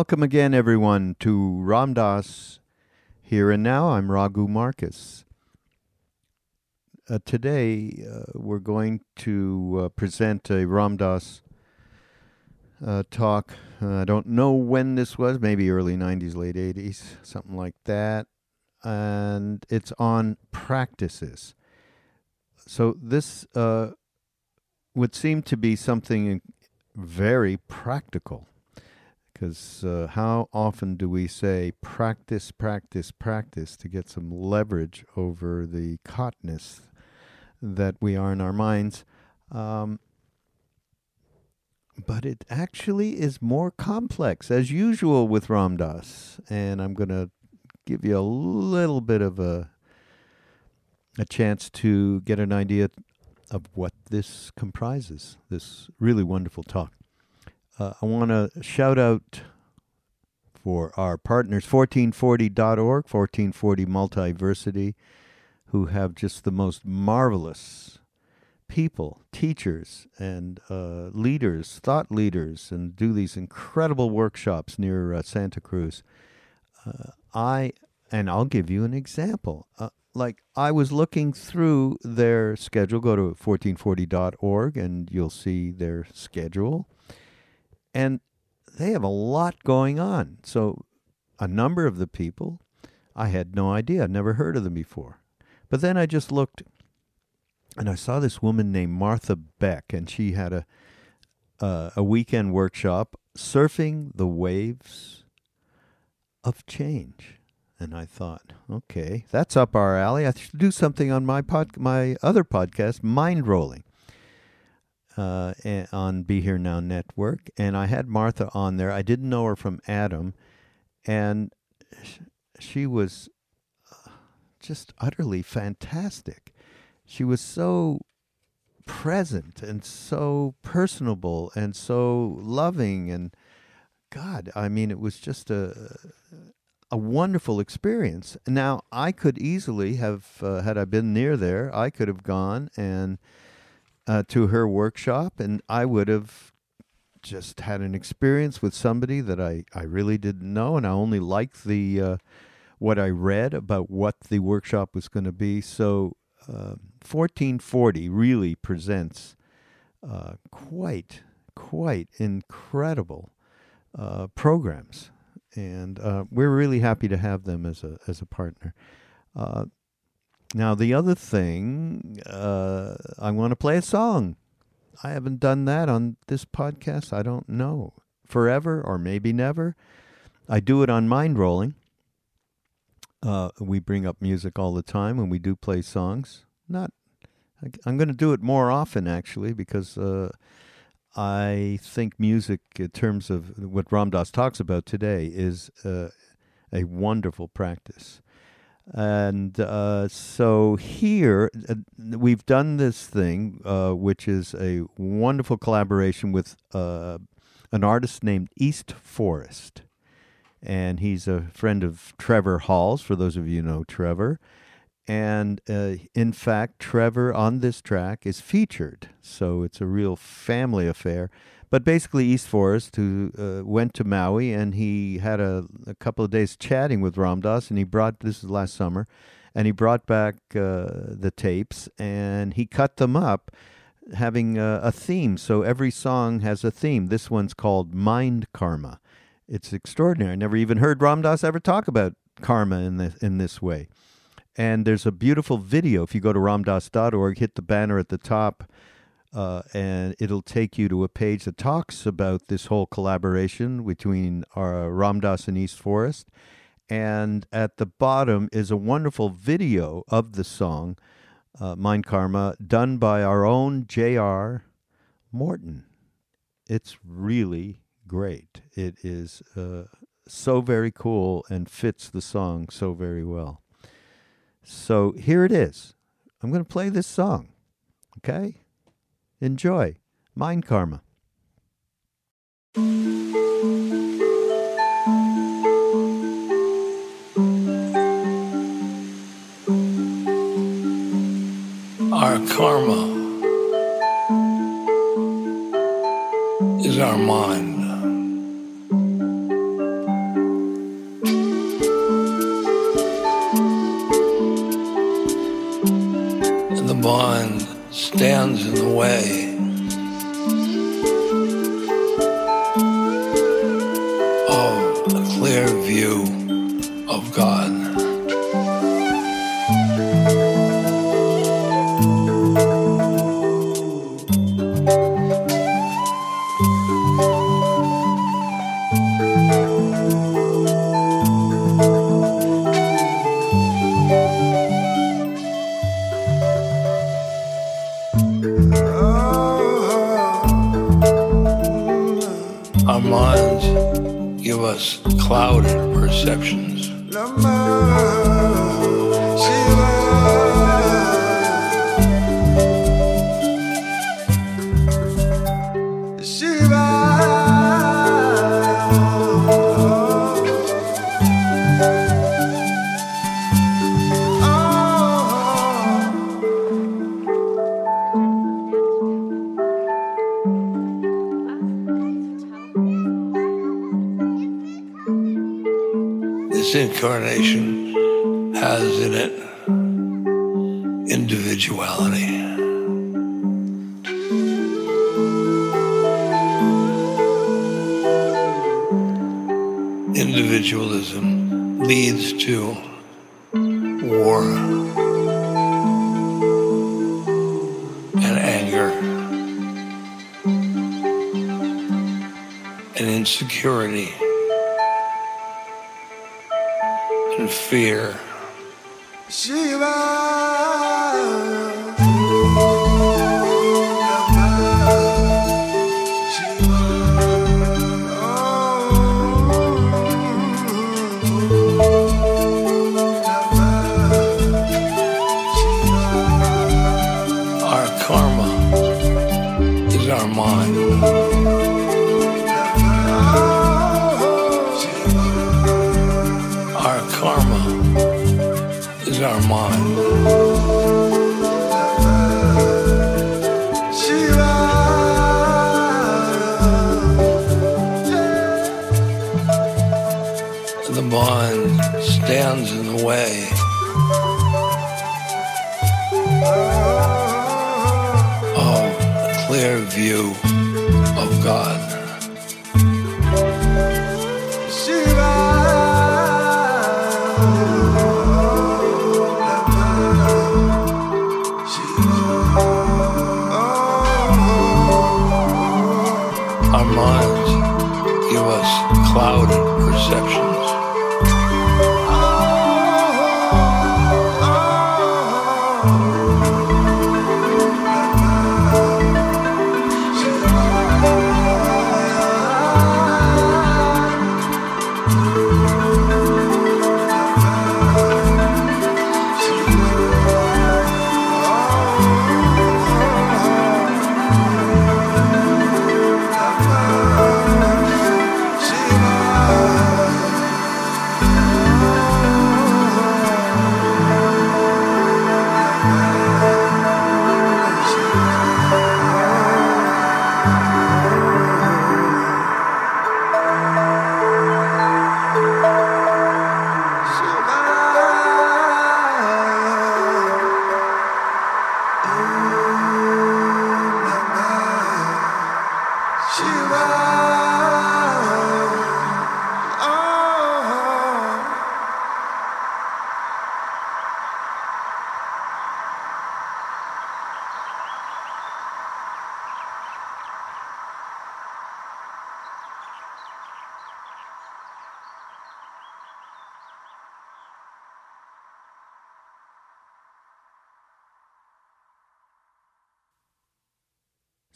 Welcome again, everyone, to Ram Dass Here and Now. I'm Raghu Markus. Uh, today, uh, we're going to uh, present a Ram Dass uh, talk. Uh, I don't know when this was, maybe early 90s, late 80s, something like that. And it's on practices. So, this uh, would seem to be something very practical because uh, how often do we say practice, practice, practice to get some leverage over the caughtness that we are in our minds? Um, but it actually is more complex, as usual with Ram Dass. And I'm going to give you a little bit of a a chance to get an idea of what this comprises. This really wonderful talk. Uh, I want to shout out for our partners, 1440.org, 1440 Multiversity, who have just the most marvelous people, teachers, and uh, leaders, thought leaders, and do these incredible workshops near uh, Santa Cruz. Uh, I, and I'll give you an example. Uh, like I was looking through their schedule, go to 1440.org and you'll see their schedule and they have a lot going on. So, a number of the people, I had no idea, I'd never heard of them before. But then I just looked and I saw this woman named Martha Beck, and she had a uh, a weekend workshop surfing the waves of change. And I thought, okay, that's up our alley. I should do something on my pod, my other podcast, Mindrolling uh, on Be Here Now Network, and I had Martha on there. I didn't know her from Adam, and she was uh, just utterly fantastic. She was so present and so personable and so loving and God, I mean, it was just a a wonderful experience. Now, I could easily have, uh, had I been near there, I could have gone and uh, to her workshop, and I would have just had an experience with somebody that I, I really didn't know, and I only liked the uh, what I read about what the workshop was going to be. So, uh, 1440 really presents uh, quite quite incredible uh, programs, and uh, we're really happy to have them as a as a partner. Now, the other thing, uh, I want to play a song. I haven't done that on this podcast. I don't know. Forever or maybe never. I do it on Mindrolling. Uh, we bring up music all the time when we do play songs. Not, I'm going to do it more often actually because uh, I think music, in terms of what Ram Dass talks about today, is uh, a wonderful practice. And uh, so here uh, we've done this thing, uh, which is a wonderful collaboration with uh, an artist named East Forest. And he's a friend of Trevor Hall's, for those of you know Trevor. And uh, in fact, Trevor on this track is featured. So it's a real family affair. But basically, East Forest, who uh, went to Maui and he had a, a, couple of days chatting with Ram Dass, and he brought this is last summer, and he brought back uh, the tapes and he cut them up, having a, a theme. So every song has a theme. This one's called Mind Karma. It's extraordinary. I never even heard Ram Dass ever talk about karma in this in this way. And there's a beautiful video. If you go to ramdass.org, hit the banner at the top uh, and it'll take you to a page that talks about this whole collaboration between our uh, Ram Dass and East Forest. And at the bottom is a wonderful video of the song, uh, Mind Karma, done by our own J.R. Morton. It's really great. It is uh, so very cool and fits the song so very well. So here it is. I'm going to play this song. Okay? Enjoy. Mind Karma. Our karma is our mind. stands in the way. Insecurity and fear. Our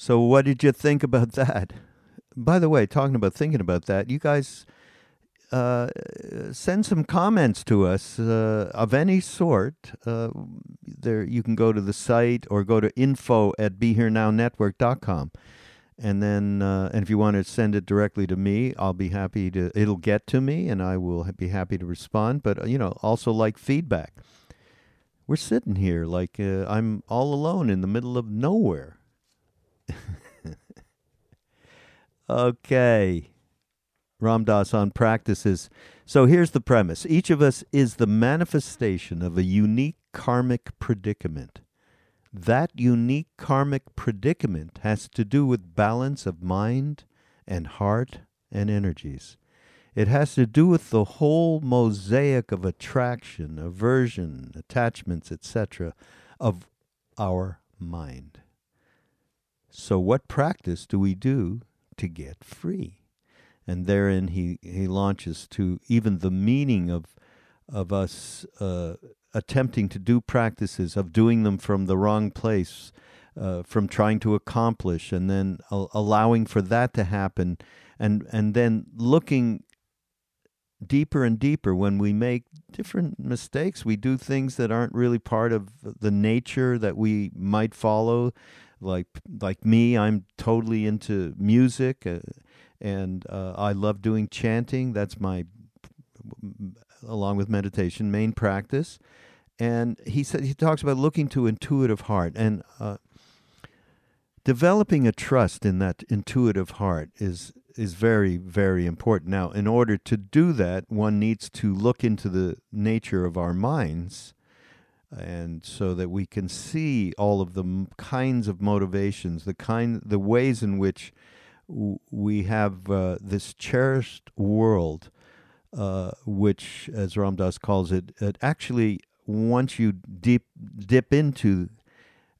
So, what did you think about that? By the way, talking about thinking about that, you guys uh, send some comments to us uh, of any sort. Uh, there, you can go to the site or go to info at BeHereNowNetwork.com. And then, uh, and if you want to send it directly to me, I'll be happy to. It'll get to me, and I will be happy to respond. But uh, you know, also like feedback. We're sitting here like uh, I'm all alone in the middle of nowhere. Okay. Ram Dass on practices. So here's the premise each of us is the manifestation of a unique karmic predicament. That unique karmic predicament has to do with balance of mind and heart and energies. It has to do with the whole mosaic of attraction, aversion, attachments, etc., of our mind. So, what practice do we do to get free? And therein he, he launches to even the meaning of of us uh, attempting to do practices, of doing them from the wrong place, uh, from trying to accomplish, and then allowing for that to happen, and and then looking deeper and deeper when we make different mistakes. We do things that aren't really part of the nature that we might follow. Like like me, I'm totally into music, uh, and uh, I love doing chanting. That's my along with meditation main practice. And he said he talks about looking to intuitive heart and uh, developing a trust in that intuitive heart is is very very important now in order to do that one needs to look into the nature of our minds and so that we can see all of the m- kinds of motivations the kind the ways in which w- we have uh, this cherished world uh, which as Ram Dass calls it it actually once you deep dip into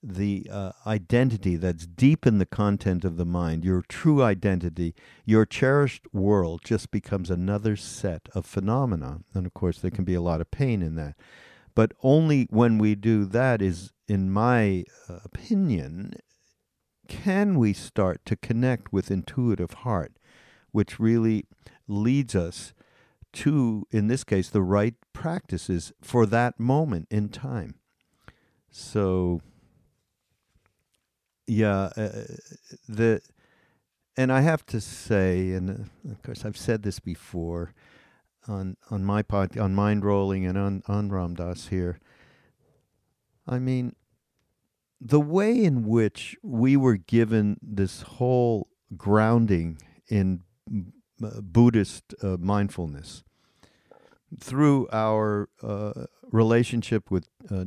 the uh, identity that's deep in the content of the mind, your true identity, your cherished world just becomes another set of phenomena. And of course, there can be a lot of pain in that. But only when we do that is, in my uh, opinion, can we start to connect with intuitive heart, which really leads us to, in this case, the right practices for that moment in time. So, yeah, uh, the and I have to say, and uh, of course I've said this before on on my pod, on Mindrolling and on on Ram Dass here. I mean, the way in which we were given this whole grounding in uh, Buddhist uh, mindfulness through our uh, relationship with uh,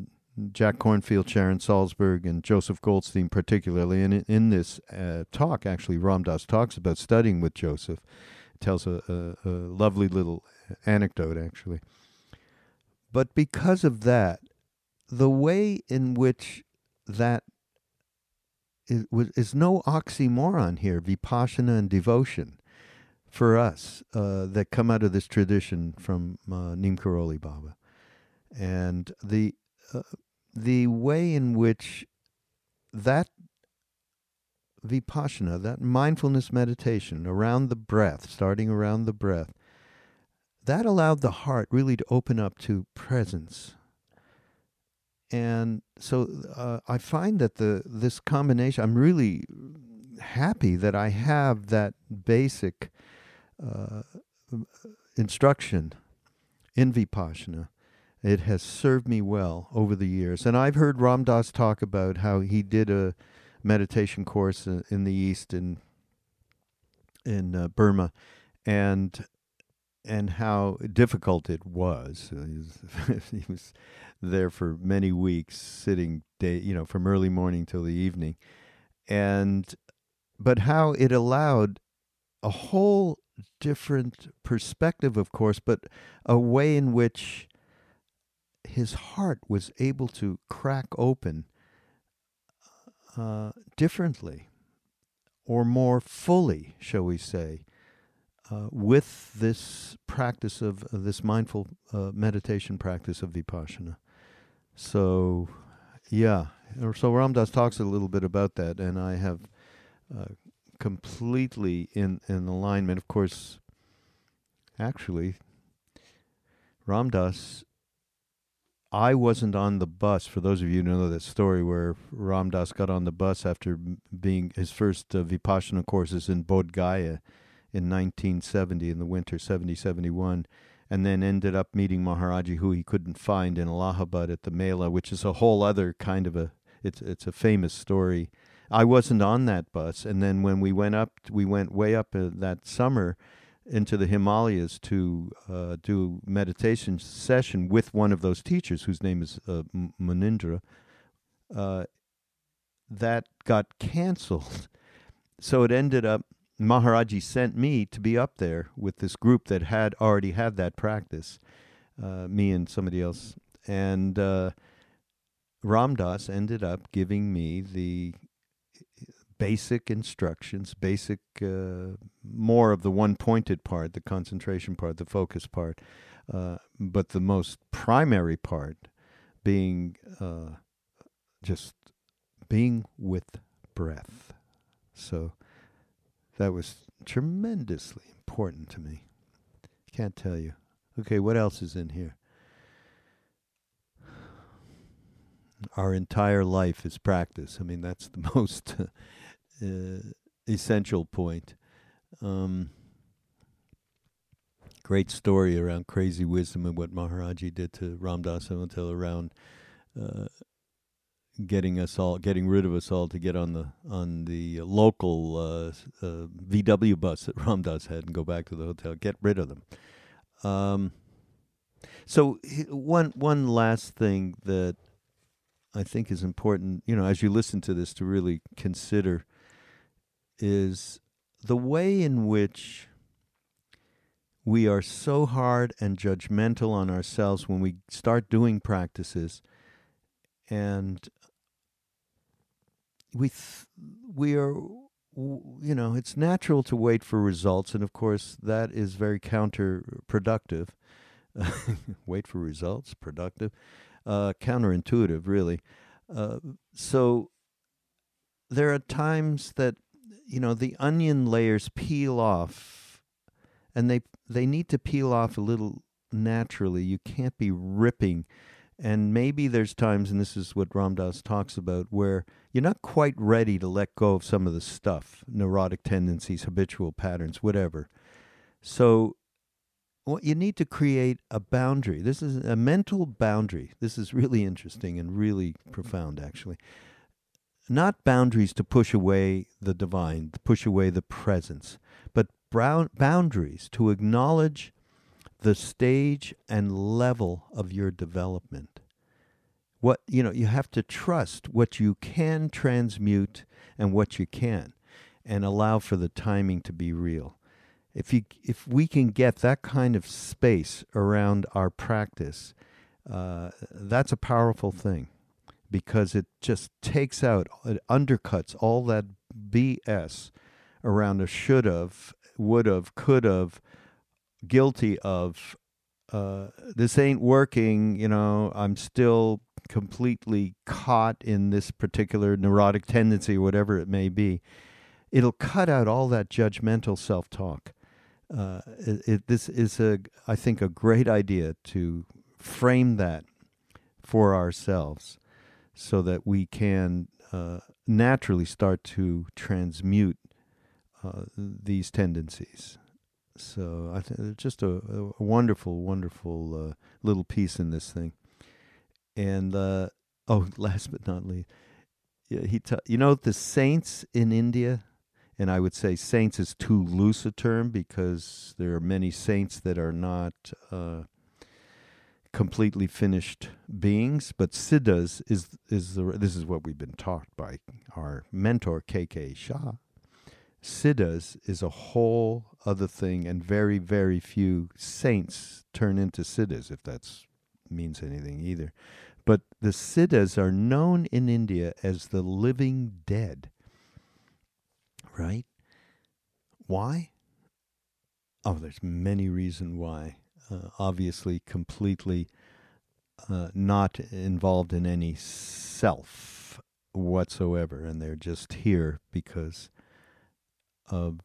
Jack Kornfield, Sharon Salzberg, and Joseph Goldstein, particularly. And in, in this uh, talk, actually, Ram Dass talks about studying with Joseph. tells a, a, a lovely little anecdote, actually. But because of that, the way in which that is, is no oxymoron here, vipassana and devotion for us uh, that come out of this tradition from uh, Neem Karoli Baba. And the uh, the way in which that vipassana, that mindfulness meditation around the breath, starting around the breath, that allowed the heart really to open up to presence. And so uh, I find that the this combination, I'm really happy that I have that basic uh, instruction in vipassana it has served me well over the years. And I've heard Ram Dass talk about how he did a meditation course in, in the East in in uh, Burma, and and how difficult it was. He was, he was there for many weeks, sitting day, you know, from early morning till the evening, and but how it allowed a whole different perspective, of course, but a way in which his heart was able to crack open uh, differently or more fully, shall we say, uh, with this practice of uh, this mindful uh, meditation practice of vipassana. So, yeah, so Ram Dass talks a little bit about that, and I have uh, completely in in alignment. Of course, actually, Ram Dass. I wasn't on the bus. For those of you who know that story, where Ram Dass got on the bus after being his first uh, Vipassana courses in Bodh Gaya in 1970, in the winter 70 71, and then ended up meeting Maharaji, who he couldn't find in Allahabad at the Mela, which is a whole other kind of a it's it's a famous story. I wasn't on that bus, and then when we went up, we went way up uh, that summer into the Himalayas to uh, do meditation session with one of those teachers whose name is uh, uh, that got canceled. So it ended up Maharaji sent me to be up there with this group that had already had that practice, uh, me and somebody else. And uh, Ram Dass ended up giving me the basic instructions, basic, uh, more of the one pointed part, the concentration part, the focus part, uh, but the most primary part being uh, just being with breath. So that was tremendously important to me. Can't tell you. Okay, what else is in here? Our entire life is practice. I mean, that's the most uh, essential point. Um, great story around crazy wisdom and what Maharaji did to Ram Dass until around uh, getting us all, getting rid of us all to get on the on the local uh, uh, VW bus that Ram Dass had and go back to the hotel. Get rid of them. Um, so one one last thing that I think is important, you know, as you listen to this, to really consider is the way in which we are so hard and judgmental on ourselves when we start doing practices and we we are you know it's natural to wait for results and of course that is very counterproductive. Wait for results productive uh, counterintuitive really. Uh, so there are times that you know the onion layers peel off and they they need to peel off a little naturally. You can't be ripping and maybe there's times, and this is what Ram Dass talks about, where you're not quite ready to let go of some of the stuff, neurotic tendencies, habitual patterns, whatever. So well, you need to create a boundary. This is a mental boundary. This is really interesting and really profound, actually. Not boundaries to push away the divine, to push away the presence, but brown boundaries to acknowledge the stage and level of your development. What you know, you have to trust what you can transmute and what you can and allow for the timing to be real. If you if we can get that kind of space around our practice, uh, that's a powerful thing because it just takes out, it undercuts all that BS around a should have, would have, could have, guilty of uh, this ain't working, you know, I'm still completely caught in this particular neurotic tendency, or whatever it may be, it'll cut out all that judgmental self talk. Uh, it, it, this is a, I think, a great idea to frame that for ourselves, so that we can uh, naturally start to transmute uh, these tendencies. So I think just a, a, wonderful, wonderful uh, little piece in this thing. And uh, oh, last but not least, yeah, he you know the saints in India, and I would say saints is too loose a term because there are many saints that are not uh, completely finished beings, but siddhas is is the this is what we've been taught by our mentor K.K. Shah siddhas is a whole other thing, and very, very few saints turn into siddhas, if that means anything either. But the siddhas are known in India as the living dead. Right? Why? Oh, there's many reasons why. Uh, obviously, completely uh, not involved in any self whatsoever, and they're just here because of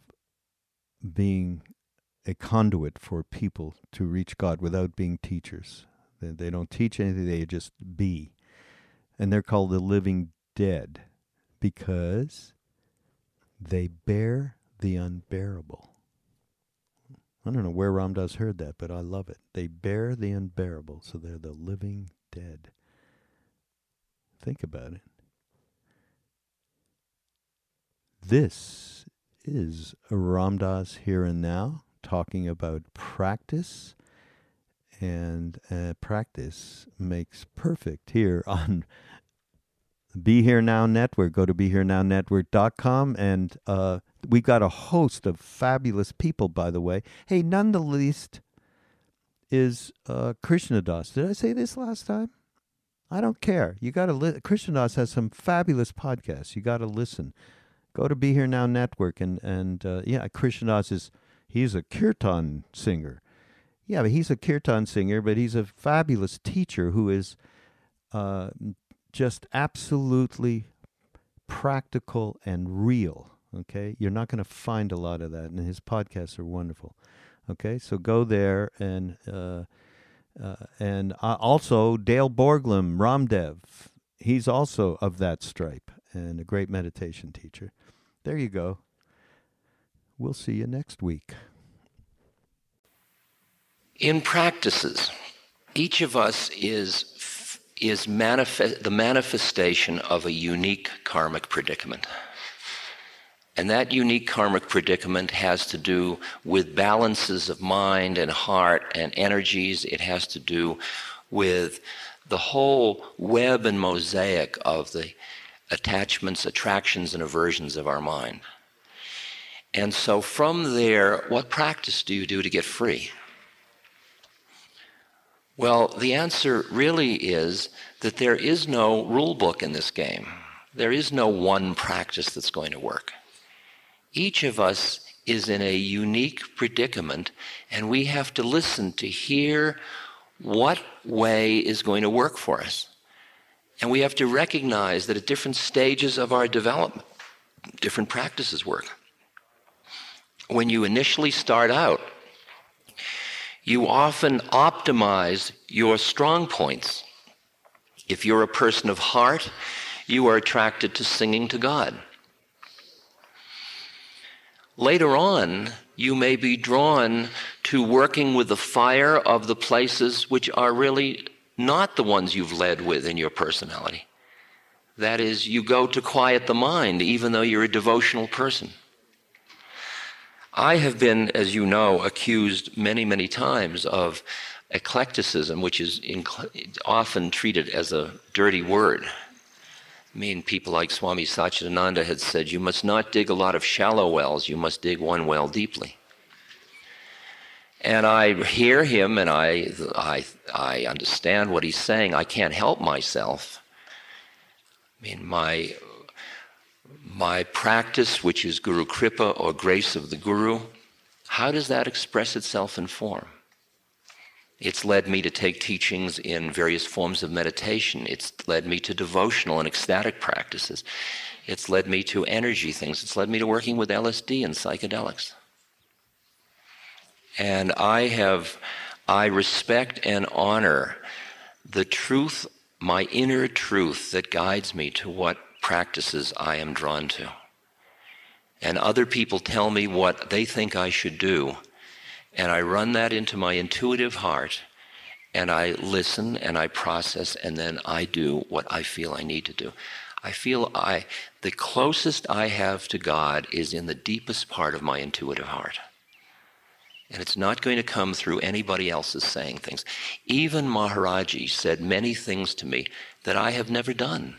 being a conduit for people to reach God without being teachers. They, they don't teach anything, they just be. And they're called the living dead because they bear the unbearable. I don't know where Ram Dass heard that, but I love it. They bear the unbearable, so they're the living dead. Think about it. This is Ram Dass here and now talking about practice and uh, practice makes perfect here on Be Here Now Network. Go to BeHereNowNetwork.com. And uh, we've got a host of fabulous people, by the way. Hey, none the least is uh, Krishna Das. Did I say this last time? I don't care. You got to li- Krishna Das has some fabulous podcasts. You got to listen. Go to Be Here Now Network and and uh, yeah, Krishna Das is he's a kirtan singer. Yeah, but he's a kirtan singer, but he's a fabulous teacher who is uh, just absolutely practical and real. Okay, you're not going to find a lot of that, and his podcasts are wonderful. Okay, so go there and uh, uh, and uh, also Dale Borglum, Ramdev. He's also of that stripe and a great meditation teacher. There you go. We'll see you next week. In practices, each of us is is manifest, the manifestation of a unique karmic predicament. And that unique karmic predicament has to do with balances of mind and heart and energies. It has to do with the whole web and mosaic of the attachments, attractions, and aversions of our mind. And so from there, what practice do you do to get free? Well, the answer really is that there is no rule book in this game. There is no one practice that's going to work. Each of us is in a unique predicament, and we have to listen to hear what way is going to work for us. And we have to recognize that at different stages of our development, different practices work. When you initially start out, you often optimize your strong points. If you're a person of heart, you are attracted to singing to God. Later on, you may be drawn to working with the fire of the places which are really not the ones you've led with in your personality. That is, you go to quiet the mind, even though you're a devotional person. I have been, as you know, accused many, many times of eclecticism, which is often treated as a dirty word. I mean, people like Swami Satchidananda had said, you must not dig a lot of shallow wells, you must dig one well deeply. And I hear him and I, I, I understand what he's saying. I can't help myself. I mean, my my practice, which is Guru Kripa or grace of the Guru, how does that express itself in form? It's led me to take teachings in various forms of meditation. It's led me to devotional and ecstatic practices. It's led me to energy things. It's led me to working with LSD and psychedelics. And I have, I respect and honor the truth, my inner truth that guides me to what practices I am drawn to. And other people tell me what they think I should do. And I run that into my intuitive heart and I listen and I process and then I do what I feel I need to do. I feel I the closest I have to God is in the deepest part of my intuitive heart. And it's not going to come through anybody else's saying things. Even Maharaji said many things to me that I have never done.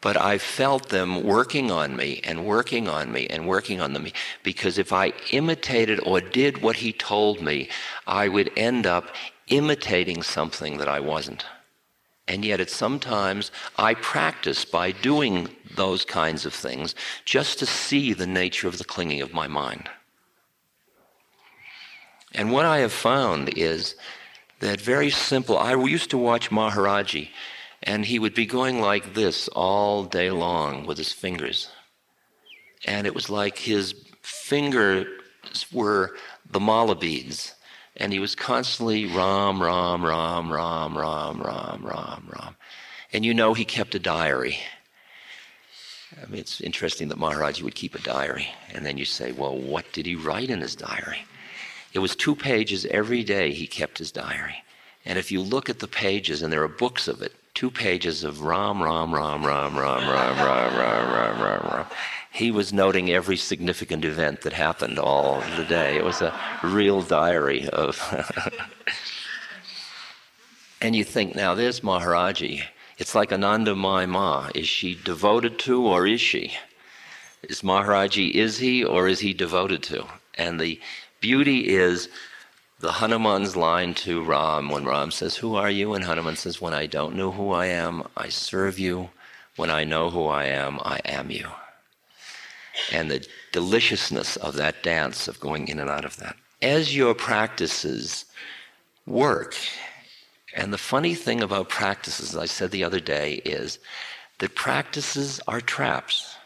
but I felt them working on me and working on me and working on me because if I imitated or did what he told me, I would end up imitating something that I wasn't. And yet, at sometimes, I practice by doing those kinds of things just to see the nature of the clinging of my mind. And what I have found is that very simple. I used to watch Maharaji and he would be going like this all day long with his fingers. And it was like his fingers were the mala beads. And he was constantly Ram, Ram, Ram, Ram, Ram, Ram, Ram, Ram. And you know he kept a diary. I mean, it's interesting that Maharaji would keep a diary. And then you say, well, what did he write in his diary? It was two pages every day he kept his diary. And if you look at the pages, and there are books of it, two pages of Ram, Ram, Ram, Ram, Ram, Ram, Ram, Ram, Ram, Ram, Ram. He was noting every significant event that happened all the day. It was a real diary of. And you think, now there's Maharaji. It's like Anandamayi Ma. Is she devoted to or is she? Is Maharaji, is he or is he devoted to? And the beauty is the Hanuman's line to Ram when Ram says, Who are you? And Hanuman says, When I don't know who I am, I serve you. When I know who I am, I am you. And the deliciousness of that dance, of going in and out of that. As your practices work, and the funny thing about practices, I said the other day, is that practices are traps.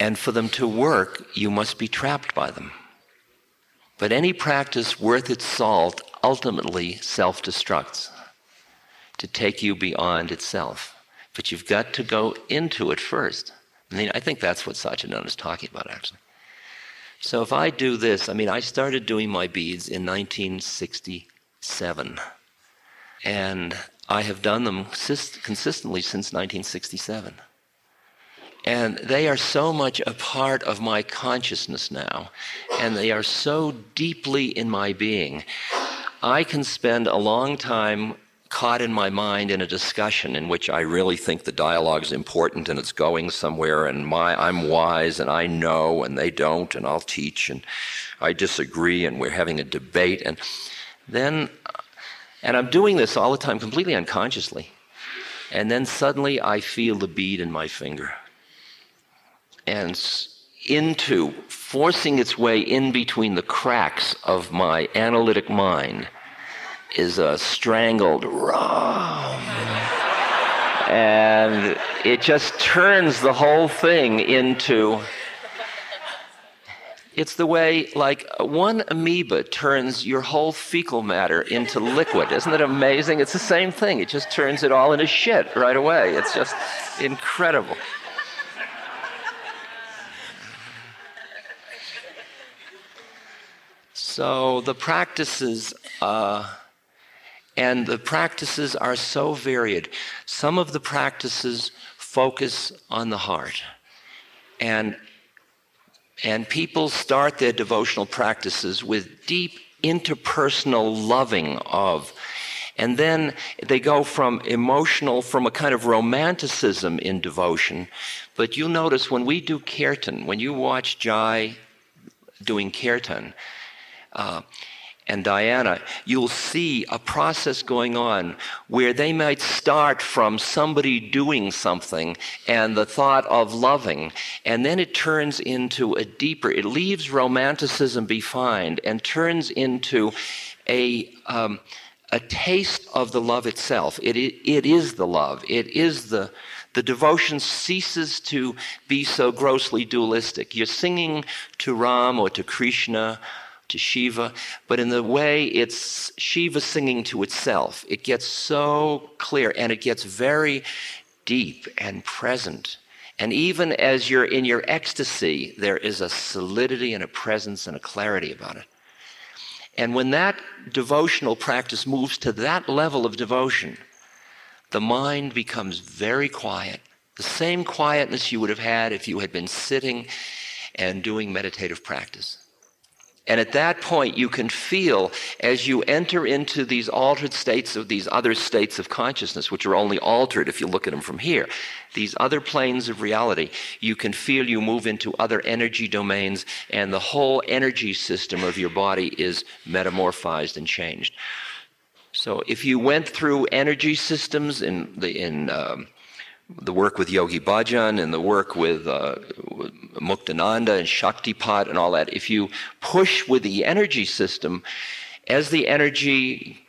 And for them to work, you must be trapped by them. But any practice worth its salt ultimately self destructs to take you beyond itself. But you've got to go into it first. I mean, I think that's what Satchidananda is talking about, actually. So if I do this, I mean, I started doing my beads in 1967. And I have done them consistently since 1967. And they are so much a part of my consciousness now, and they are so deeply in my being. I can spend a long time caught in my mind in a discussion in which I really think the dialogue is important and it's going somewhere, and my, I'm wise and I know, and they don't, and I'll teach, and I disagree, and we're having a debate. And then, and I'm doing this all the time completely unconsciously. And then suddenly I feel the bead in my finger and into forcing its way in between the cracks of my analytic mind is a strangled Ram. and it just turns the whole thing into it's the way like one amoeba turns your whole fecal matter into liquid. Isn't it amazing? It's the same thing. It just turns it all into shit right away. It's just incredible. So the practices, uh, and the practices are so varied. Some of the practices focus on the heart. And, and people start their devotional practices with deep interpersonal loving of. And then they go from emotional, from a kind of romanticism in devotion. But you'll notice when we do kirtan, when you watch Jai doing kirtan, uh, and Diana, you'll see a process going on where they might start from somebody doing something and the thought of loving, and then it turns into a deeper, it leaves romanticism behind and turns into a, um, a taste of the love itself. It, it, it is the love, it is the, the devotion ceases to be so grossly dualistic. You're singing to Ram or to Krishna to Shiva, but in the way it's Shiva singing to itself. It gets so clear and it gets very deep and present. And even as you're in your ecstasy, there is a solidity and a presence and a clarity about it. And when that devotional practice moves to that level of devotion, the mind becomes very quiet. The same quietness you would have had if you had been sitting and doing meditative practice. And at that point, you can feel as you enter into these altered states of these other states of consciousness, which are only altered if you look at them from here, these other planes of reality, you can feel you move into other energy domains, and the whole energy system of your body is metamorphized and changed. So if you went through energy systems in the in um, the work with Yogi Bhajan and the work with, uh, with Muktananda and Shaktipat and all that, if you push with the energy system, as the energy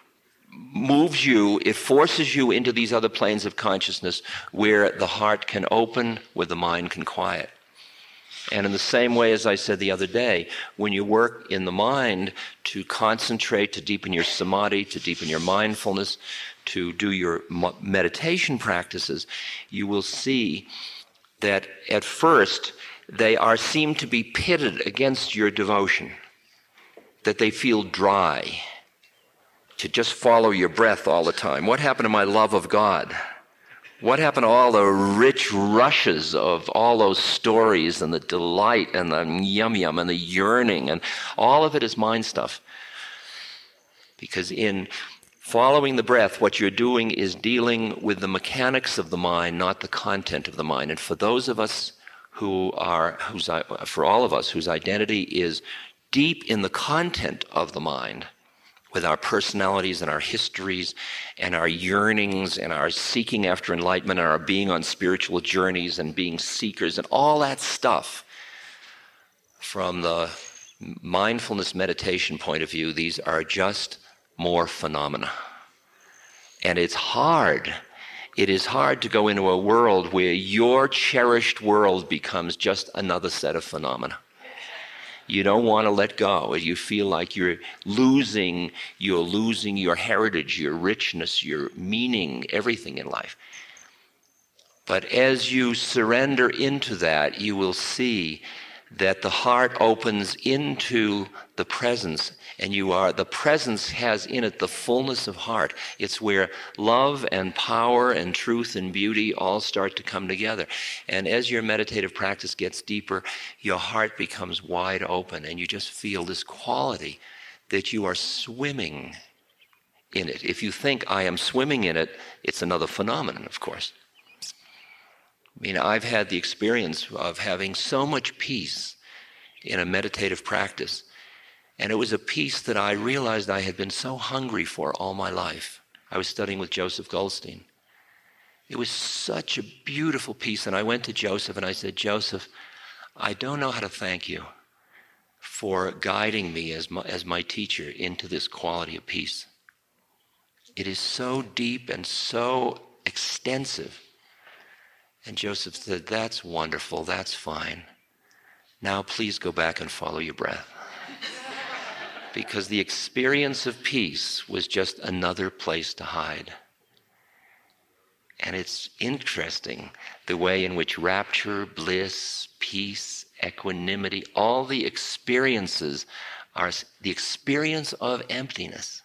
moves you, it forces you into these other planes of consciousness where the heart can open, where the mind can quiet. And in the same way as I said the other day, when you work in the mind to concentrate, to deepen your samadhi, to deepen your mindfulness, to do your meditation practices, you will see that at first they are seem to be pitted against your devotion, that they feel dry, to just follow your breath all the time. What happened to my love of God? What happened to all the rich rushes of all those stories and the delight and the yum yum and the yearning and all of it is mind stuff. Because in Following the breath, what you're doing is dealing with the mechanics of the mind, not the content of the mind. And for those of us who are, for all of us whose identity is deep in the content of the mind, with our personalities and our histories and our yearnings and our seeking after enlightenment and our being on spiritual journeys and being seekers and all that stuff, from the mindfulness meditation point of view, these are just more phenomena. And it's hard. It is hard to go into a world where your cherished world becomes just another set of phenomena. You don't want to let go. You feel like you're losing, you're losing your heritage, your richness, your meaning, everything in life. But as you surrender into that, you will see that the heart opens into the presence and you are the presence has in it the fullness of heart. It's where love and power and truth and beauty all start to come together. And as your meditative practice gets deeper your heart becomes wide open and you just feel this quality that you are swimming in it. If you think i am swimming in it it's another phenomenon of course I mean, I've had the experience of having so much peace in a meditative practice. And it was a peace that I realized I had been so hungry for all my life. I was studying with Joseph Goldstein. It was such a beautiful peace. And I went to Joseph and I said, Joseph, I don't know how to thank you for guiding me as my, as my teacher into this quality of peace. It is so deep and so extensive and Joseph said, That's wonderful. That's fine. Now please go back and follow your breath. because the experience of peace was just another place to hide. And it's interesting the way in which rapture, bliss, peace, equanimity, all the experiences are the experience of emptiness.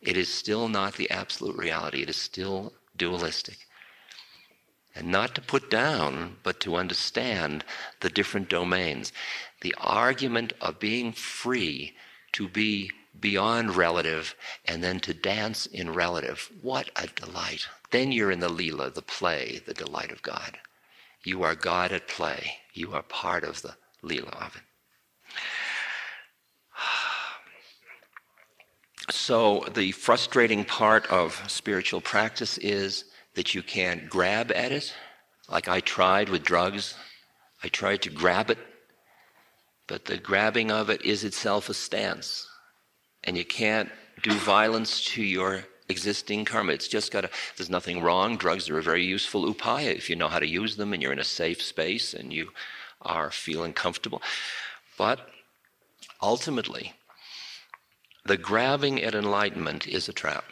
It is still not the absolute reality, it is still dualistic and not to put down, but to understand the different domains. The argument of being free to be beyond relative and then to dance in relative. What a delight. Then you're in the Leela, the play, the delight of God. You are God at play. You are part of the Leela of it. So, the frustrating part of spiritual practice is that you can't grab at it, like I tried with drugs. I tried to grab it, but the grabbing of it is itself a stance. And you can't do violence to your existing karma. It's just got to, there's nothing wrong. Drugs are a very useful upaya if you know how to use them and you're in a safe space and you are feeling comfortable. But ultimately, the grabbing at enlightenment is a trap.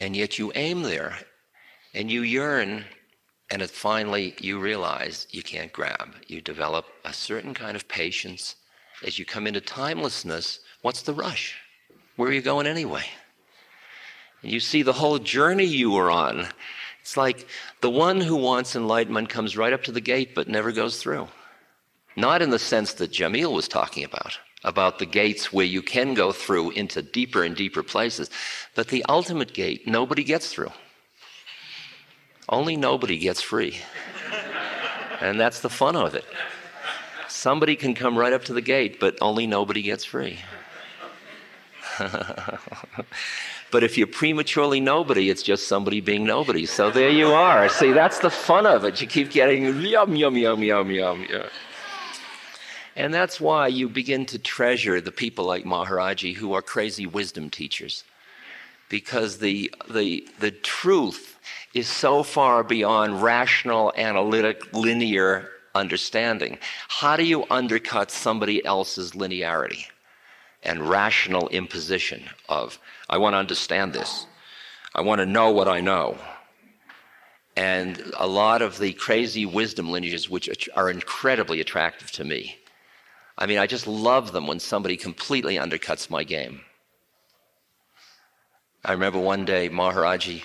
And yet you aim there and you yearn, and it finally you realize you can't grab. You develop a certain kind of patience. As you come into timelessness, what's the rush? Where are you going anyway? And you see the whole journey you were on. It's like the one who wants enlightenment comes right up to the gate but never goes through. Not in the sense that Jamil was talking about, about the gates where you can go through into deeper and deeper places, but the ultimate gate, nobody gets through. Only nobody gets free. and that's the fun of it. Somebody can come right up to the gate, but only nobody gets free. but if you're prematurely nobody, it's just somebody being nobody. So there you are. See, that's the fun of it. You keep getting yum, yum, yum, yum, yum. And that's why you begin to treasure the people like Maharaji who are crazy wisdom teachers. Because the, the, the truth is so far beyond rational, analytic, linear understanding. How do you undercut somebody else's linearity and rational imposition of, I want to understand this, I want to know what I know? And a lot of the crazy wisdom lineages, which are incredibly attractive to me. I mean, I just love them when somebody completely undercuts my game. I remember one day Maharaji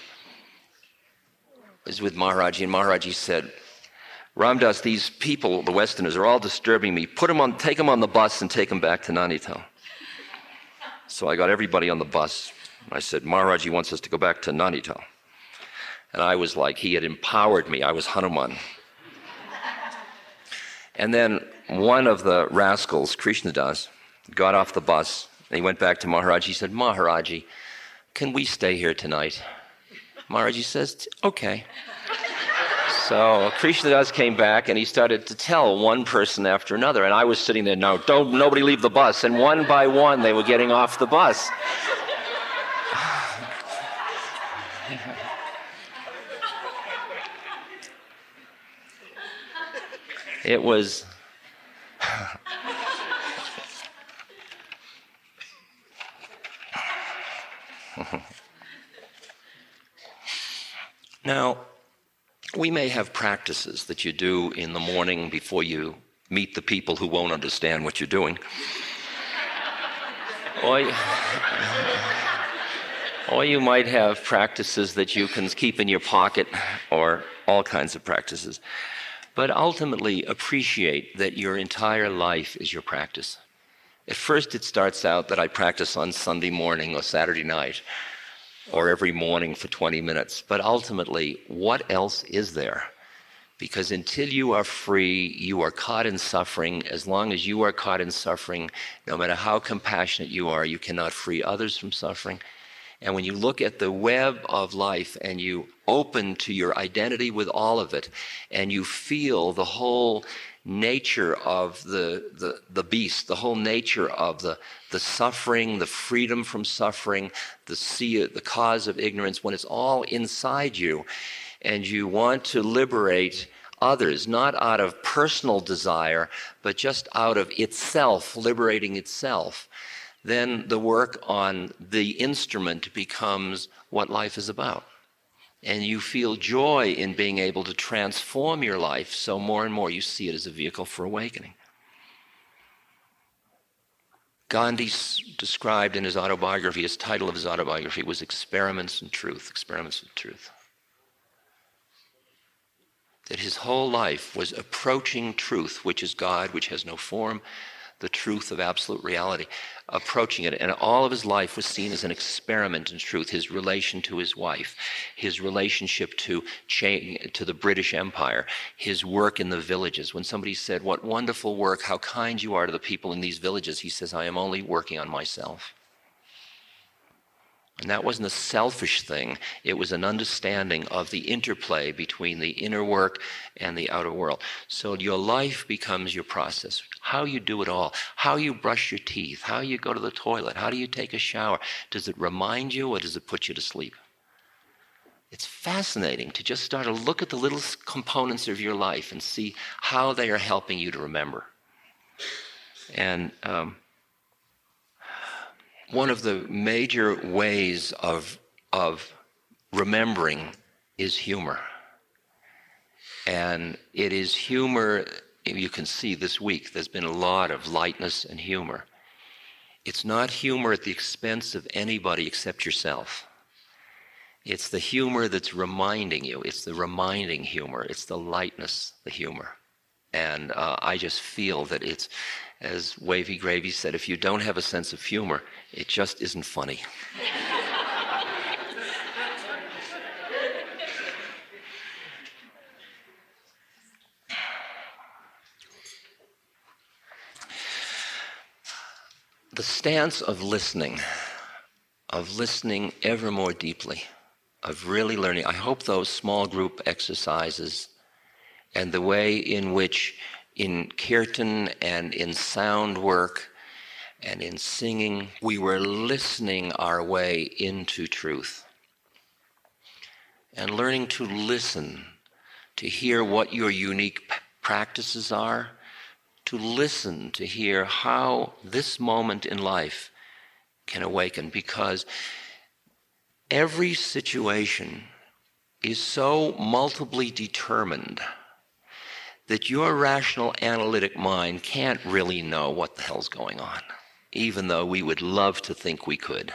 was with Maharaji, and Maharaji said, Ram Dass, these people, the Westerners, are all disturbing me. Put them on, take them on the bus and take them back to Nainital. So I got everybody on the bus. I said, Maharaji wants us to go back to Nainital. And I was like, he had empowered me. I was Hanuman. and then one of the rascals, Krishna Das, got off the bus and he went back to Maharaji. He said, Maharaji, can we stay here tonight? Maharaji says, okay. So Krishna Das came back and he started to tell one person after another. And I was sitting there, no, don't nobody leave the bus. And one by one they were getting off the bus. it was now we may have practices that you do in the morning before you meet the people who won't understand what you're doing. or, or you might have practices that you can keep in your pocket, or all kinds of practices. But ultimately, appreciate that your entire life is your practice. At first, it starts out that I practice on Sunday morning or Saturday night or every morning for 20 minutes. But ultimately, what else is there? Because until you are free, you are caught in suffering. As long as you are caught in suffering, no matter how compassionate you are, you cannot free others from suffering. And when you look at the web of life and you open to your identity with all of it, and you feel the whole nature of the, the, the beast, the whole nature of the, the suffering, the freedom from suffering, the, see, the cause of ignorance, when it's all inside you, and you want to liberate others, not out of personal desire, but just out of itself, liberating itself, then the work on the instrument becomes what life is about and you feel joy in being able to transform your life, so more and more you see it as a vehicle for awakening. Gandhi described in his autobiography, his title of his autobiography was Experiments in Truth. Experiments in Truth. That his whole life was approaching truth, which is God, which has no form, the truth of absolute reality, approaching it. And all of his life was seen as an experiment in truth. His relation to his wife, his relationship to, to the British Empire, his work in the villages. When somebody said, What wonderful work, how kind you are to the people in these villages, he says, I am only working on myself. And that wasn't a selfish thing, it was an understanding of the interplay between the inner work and the outer world. So your life becomes your process. How you do it all, how you brush your teeth, how you go to the toilet, how do you take a shower. Does it remind you or does it put you to sleep? It's fascinating to just start to look at the little components of your life and see how they are helping you to remember. And um, one of the major ways of, of remembering is humor. And it is humor, you can see this week, there's been a lot of lightness and humor. It's not humor at the expense of anybody except yourself. It's the humor that's reminding you. It's the reminding humor. It's the lightness, the humor. And uh, I just feel that it's, as Wavy Gravy said, if you don't have a sense of humor, it just isn't funny. the stance of listening, of listening ever more deeply, of really learning. I hope those small group exercises and the way in which in kirtan and in sound work and in singing, we were listening our way into truth and learning to listen, to hear what your unique p- practices are, to listen, to hear how this moment in life can awaken, because every situation is so multiply determined that your rational analytic mind can't really know what the hell's going on even though we would love to think we could.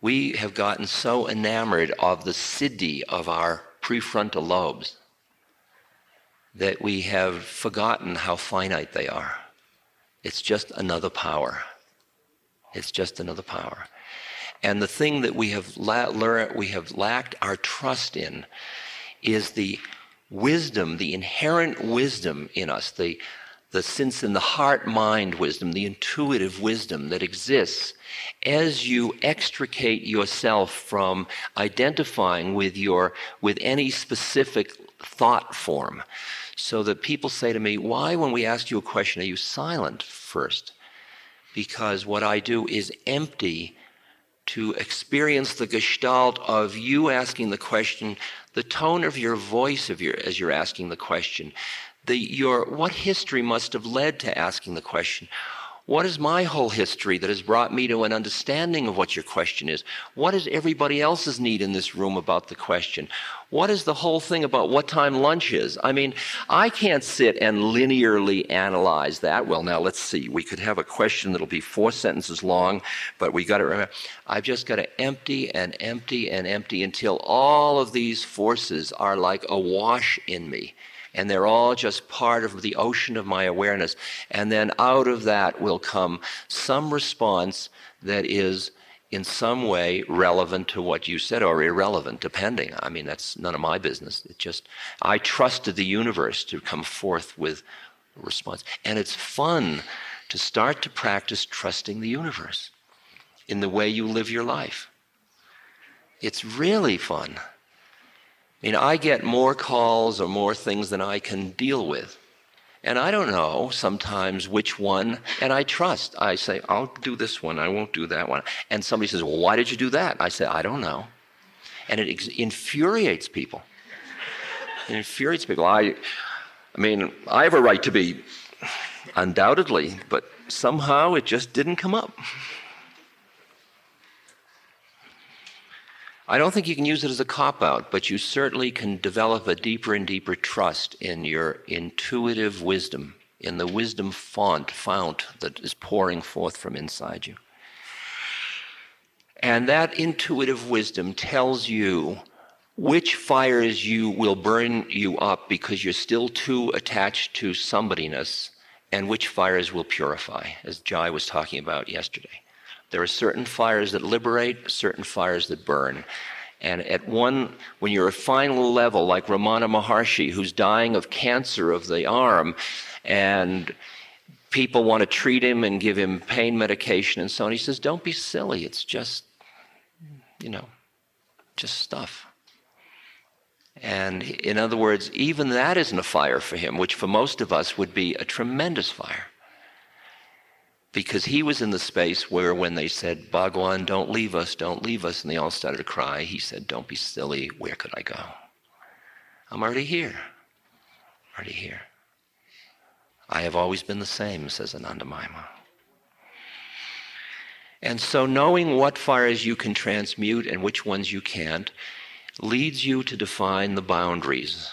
We have gotten so enamored of the siddhi of our prefrontal lobes that we have forgotten how finite they are. It's just another power. It's just another power. And the thing that we have la- learned, we have lacked our trust in, is the wisdom, the inherent wisdom in us, the the sense in the heart mind wisdom, the intuitive wisdom that exists as you extricate yourself from identifying with your with any specific thought form. So that people say to me, why when we ask you a question are you silent first? Because what I do is empty to experience the gestalt of you asking the question, the tone of your voice of your, as you're asking the question, the, your, what history must have led to asking the question? What is my whole history that has brought me to an understanding of what your question is? What is everybody else's need in this room about the question? What is the whole thing about what time lunch is? I mean, I can't sit and linearly analyze that. Well, now let's see. We could have a question that'll be four sentences long, but we got to remember I've just got to empty and empty and empty until all of these forces are like awash in me and they're all just part of the ocean of my awareness. And then out of that will come some response that is in some way relevant to what you said or irrelevant, depending. I mean, that's none of my business. It just, I trusted the universe to come forth with response. And it's fun to start to practice trusting the universe in the way you live your life. It's really fun. I mean, I get more calls or more things than I can deal with. And I don't know sometimes which one, and I trust. I say, I'll do this one, I won't do that one. And somebody says, Well, why did you do that? I say, I don't know. And it ex- infuriates people. It infuriates people. I, I mean, I have a right to be, undoubtedly, but somehow it just didn't come up. I don't think you can use it as a cop out, but you certainly can develop a deeper and deeper trust in your intuitive wisdom, in the wisdom font, fount that is pouring forth from inside you. And that intuitive wisdom tells you which fires you will burn you up because you're still too attached to somebodyness, and which fires will purify, as Jai was talking about yesterday. There are certain fires that liberate, certain fires that burn. And at one, when you're a final level, like Ramana Maharshi, who's dying of cancer of the arm, and people want to treat him and give him pain medication and so on, he says, Don't be silly. It's just, you know, just stuff. And in other words, even that isn't a fire for him, which for most of us would be a tremendous fire because he was in the space where when they said, Bhagwan, don't leave us, don't leave us, and they all started to cry, he said, Don't be silly, where could I go? I'm already here. I'm Already here. I have always been the same, says Anandamayi. And so knowing what fires you can transmute and which ones you can't leads you to define the boundaries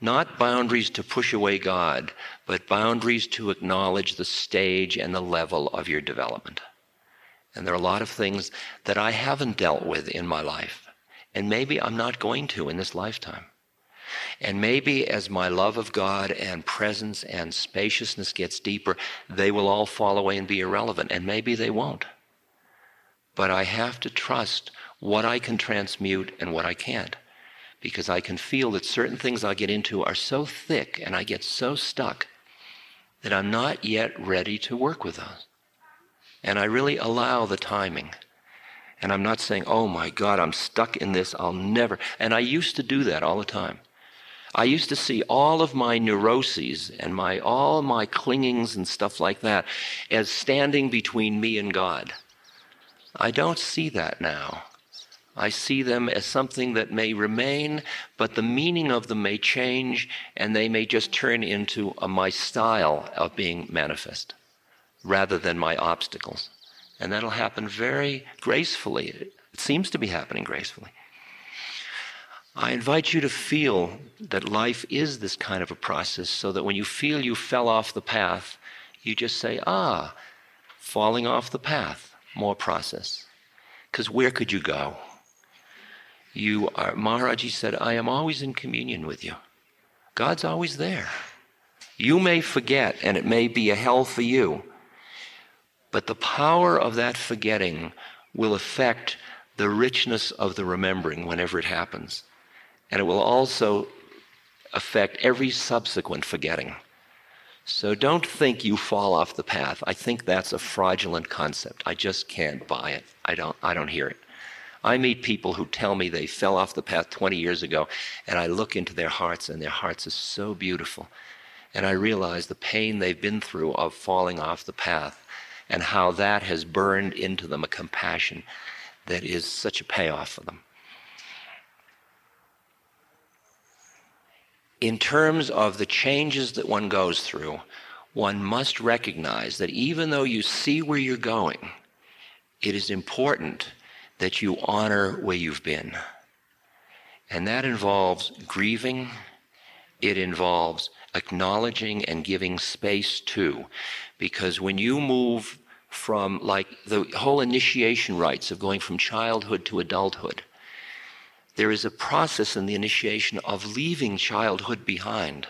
not boundaries to push away God, but boundaries to acknowledge the stage and the level of your development. And there are a lot of things that I haven't dealt with in my life. And maybe I'm not going to in this lifetime. And maybe as my love of God and presence and spaciousness gets deeper, they will all fall away and be irrelevant. And maybe they won't. But I have to trust what I can transmute and what I can't because I can feel that certain things I get into are so thick and I get so stuck that I'm not yet ready to work with those. And I really allow the timing. And I'm not saying, oh my God, I'm stuck in this, I'll never. And I used to do that all the time. I used to see all of my neuroses and my all my clingings and stuff like that as standing between me and God. I don't see that now. I see them as something that may remain, but the meaning of them may change and they may just turn into a, my style of being manifest rather than my obstacles. And that'll happen very gracefully. It seems to be happening gracefully. I invite you to feel that life is this kind of a process so that when you feel you fell off the path, you just say, ah, falling off the path, more process. Because where could you go? You are, Maharaji said, I am always in communion with you. God's always there. You may forget, and it may be a hell for you, but the power of that forgetting will affect the richness of the remembering whenever it happens. And it will also affect every subsequent forgetting. So don't think you fall off the path. I think that's a fraudulent concept. I just can't buy it. I don't, I don't hear it. I meet people who tell me they fell off the path 20 years ago, and I look into their hearts, and their hearts are so beautiful. And I realize the pain they've been through of falling off the path and how that has burned into them a compassion that is such a payoff for them. In terms of the changes that one goes through, one must recognize that even though you see where you're going, it is important that you honor where you've been. And that involves grieving, it involves acknowledging and giving space to. Because when you move from, like, the whole initiation rites of going from childhood to adulthood, there is a process in the initiation of leaving childhood behind.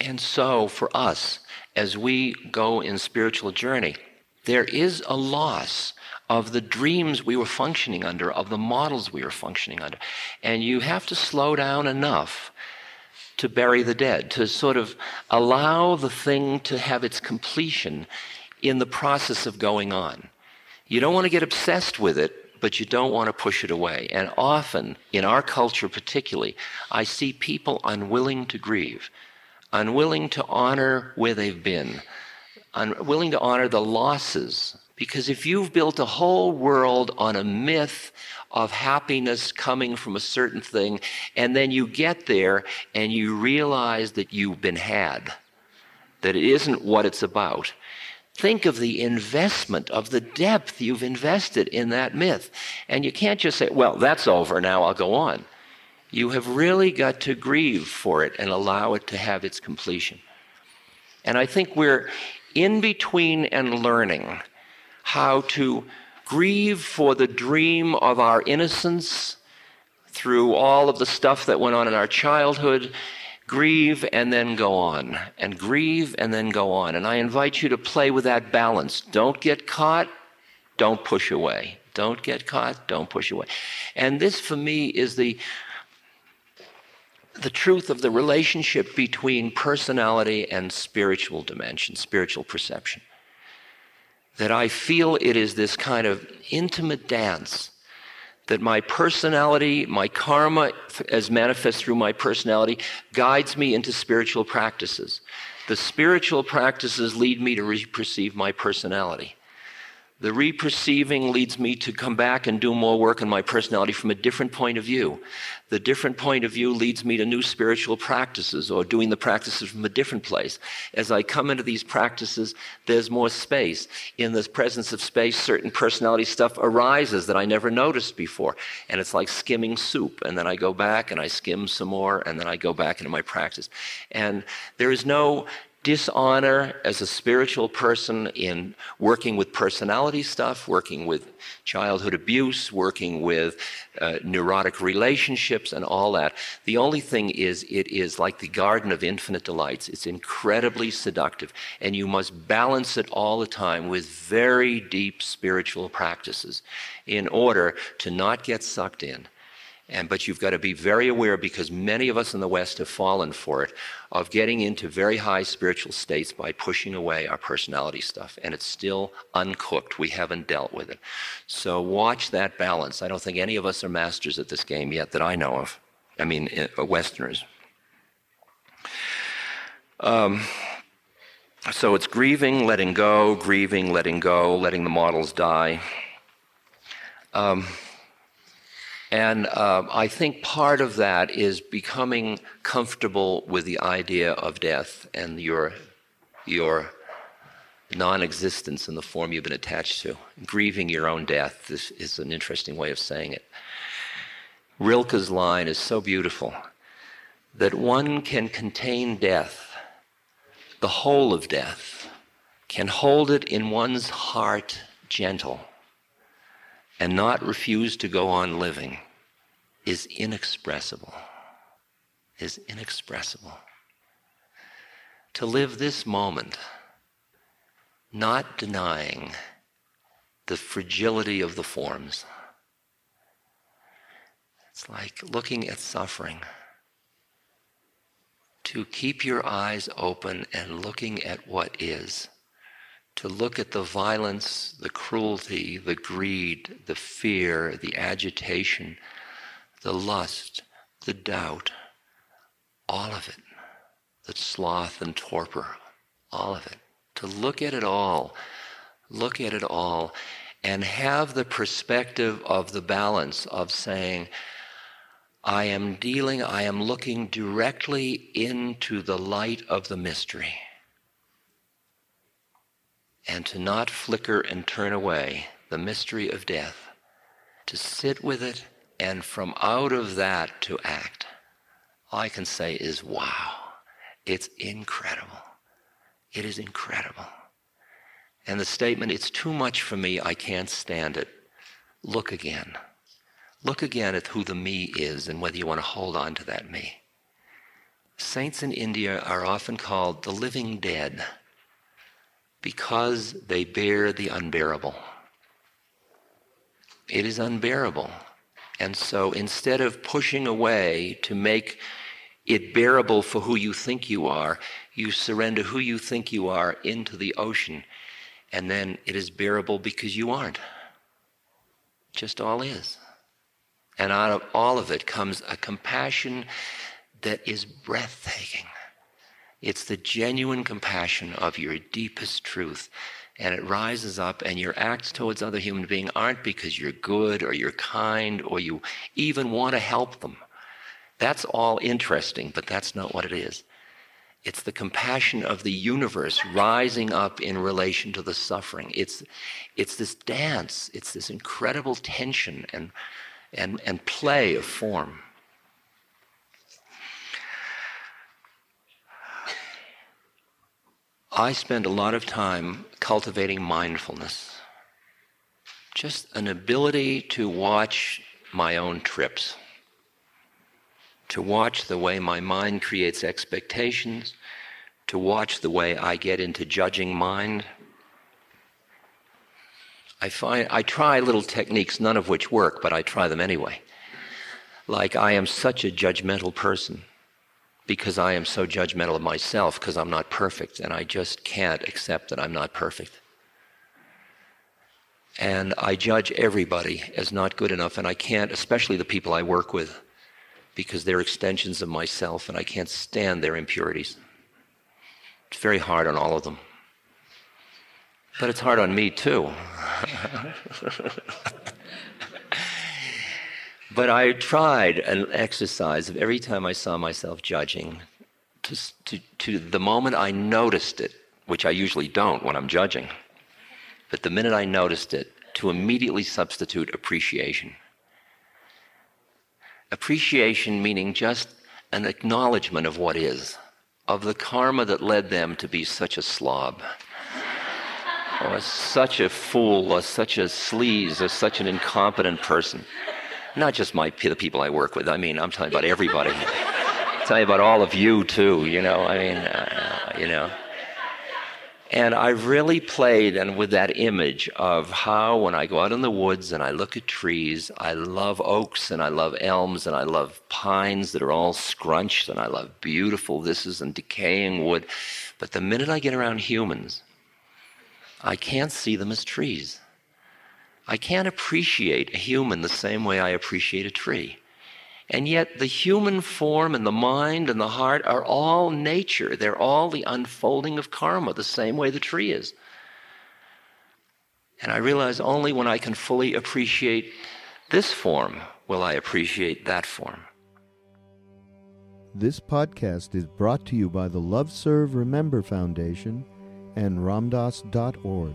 And so, for us, as we go in spiritual journey, there is a loss of the dreams we were functioning under, of the models we were functioning under. And you have to slow down enough to bury the dead, to sort of allow the thing to have its completion in the process of going on. You don't want to get obsessed with it, but you don't want to push it away. And often, in our culture particularly, I see people unwilling to grieve, unwilling to honor where they've been, unwilling to honor the losses. Because if you've built a whole world on a myth of happiness coming from a certain thing, and then you get there and you realize that you've been had, that it isn't what it's about. Think of the investment, of the depth you've invested in that myth. And you can't just say, well, that's over, now I'll go on. You have really got to grieve for it and allow it to have its completion. And I think we're in between and learning how to grieve for the dream of our innocence through all of the stuff that went on in our childhood, grieve and then go on, and grieve and then go on. And I invite you to play with that balance. Don't get caught, don't push away. Don't get caught, don't push away. And this for me is the the truth of the relationship between personality and spiritual dimension, spiritual perception that I feel it is this kind of intimate dance that my personality, my karma, as manifest through my personality, guides me into spiritual practices. The spiritual practices lead me to re- perceive my personality. The reperceiving leads me to come back and do more work on my personality from a different point of view. The different point of view leads me to new spiritual practices or doing the practices from a different place. As I come into these practices, there's more space. In the presence of space, certain personality stuff arises that I never noticed before. And it's like skimming soup. And then I go back and I skim some more, and then I go back into my practice. And there is no dishonor as a spiritual person in working with personality stuff, working with childhood abuse, working with uh, neurotic relationships, and all that. The only thing is, it is like the garden of infinite delights. It's incredibly seductive, and you must balance it all the time with very deep spiritual practices in order to not get sucked in and, but you've got to be very aware because many of us in the West have fallen for it of getting into very high spiritual states by pushing away our personality stuff. And it's still uncooked. We haven't dealt with it. So watch that balance. I don't think any of us are masters at this game yet that I know of. I mean, uh, Westerners. Um, so it's grieving, letting go, grieving, letting go, letting the models die. Um, and uh, I think part of that is becoming comfortable with the idea of death and your, your non existence in the form you've been attached to. Grieving your own death is an interesting way of saying it. Rilke's line is so beautiful that one can contain death, the whole of death, can hold it in one's heart gentle and not refuse to go on living is inexpressible. Is inexpressible. To live this moment, not denying the fragility of the forms, It's like looking at suffering. To keep your eyes open and looking at what is. To look at the violence, the cruelty, the greed, the fear, the agitation, the lust, the doubt, all of it, the sloth and torpor, all of it. To look at it all, look at it all, and have the perspective of the balance of saying, I am dealing, I am looking directly into the light of the mystery. And to not flicker and turn away the mystery of death, to sit with it, and from out of that to act. All I can say is, wow, it's incredible. It is incredible. And the statement, it's too much for me, I can't stand it. Look again. Look again at who the me is and whether you want to hold on to that me. Saints in India are often called the living dead because they bear the unbearable. It is unbearable. And so instead of pushing away to make it bearable for who you think you are, you surrender who you think you are into the ocean, and then it is bearable because you aren't. Just all is. And out of all of it comes a compassion that is breathtaking. It's the genuine compassion of your deepest truth. And it rises up, and your acts towards other human beings aren't because you're good or you're kind or you even want to help them. That's all interesting, but that's not what it is. It's the compassion of the universe rising up in relation to the suffering. It's, it's this dance, it's this incredible tension and and, and play of form. I spend a lot of time cultivating mindfulness, just an ability to watch my own trips, to watch the way my mind creates expectations, to watch the way I get into judging mind, I find I try little techniques, none of which work, but I try them anyway. Like I am such a judgmental person because I am so judgmental of myself because I'm not perfect and I just can't accept that I'm not perfect. And I judge everybody as not good enough, and I can't, especially the people I work with, because they're extensions of myself and I can't stand their impurities. It's very hard on all of them. But it's hard on me too. but I tried an exercise of every time I saw myself judging, to, to, to the moment I noticed it, which I usually don't when I'm judging, but the minute I noticed it, to immediately substitute appreciation. Appreciation meaning just an acknowledgement of what is, of the karma that led them to be such a slob or such a fool, or such a sleaze, or such an incompetent person. Not just my the people I work with. I mean, I'm talking about everybody. I'm talking about all of you too. You know, I mean, uh, you know. And I really played and with that image of how when I go out in the woods and I look at trees, I love oaks and I love elms and I love pines that are all scrunched and I love beautiful this is and decaying wood. But the minute I get around humans, I can't see them as trees. I can't appreciate a human the same way I appreciate a tree. And yet, the human form and the mind and the heart are all nature. They're all the unfolding of karma, the same way the tree is. And I realize only when I can fully appreciate this form will I appreciate that form. This podcast is brought to you by the Love Serve Remember Foundation and ramdass.org.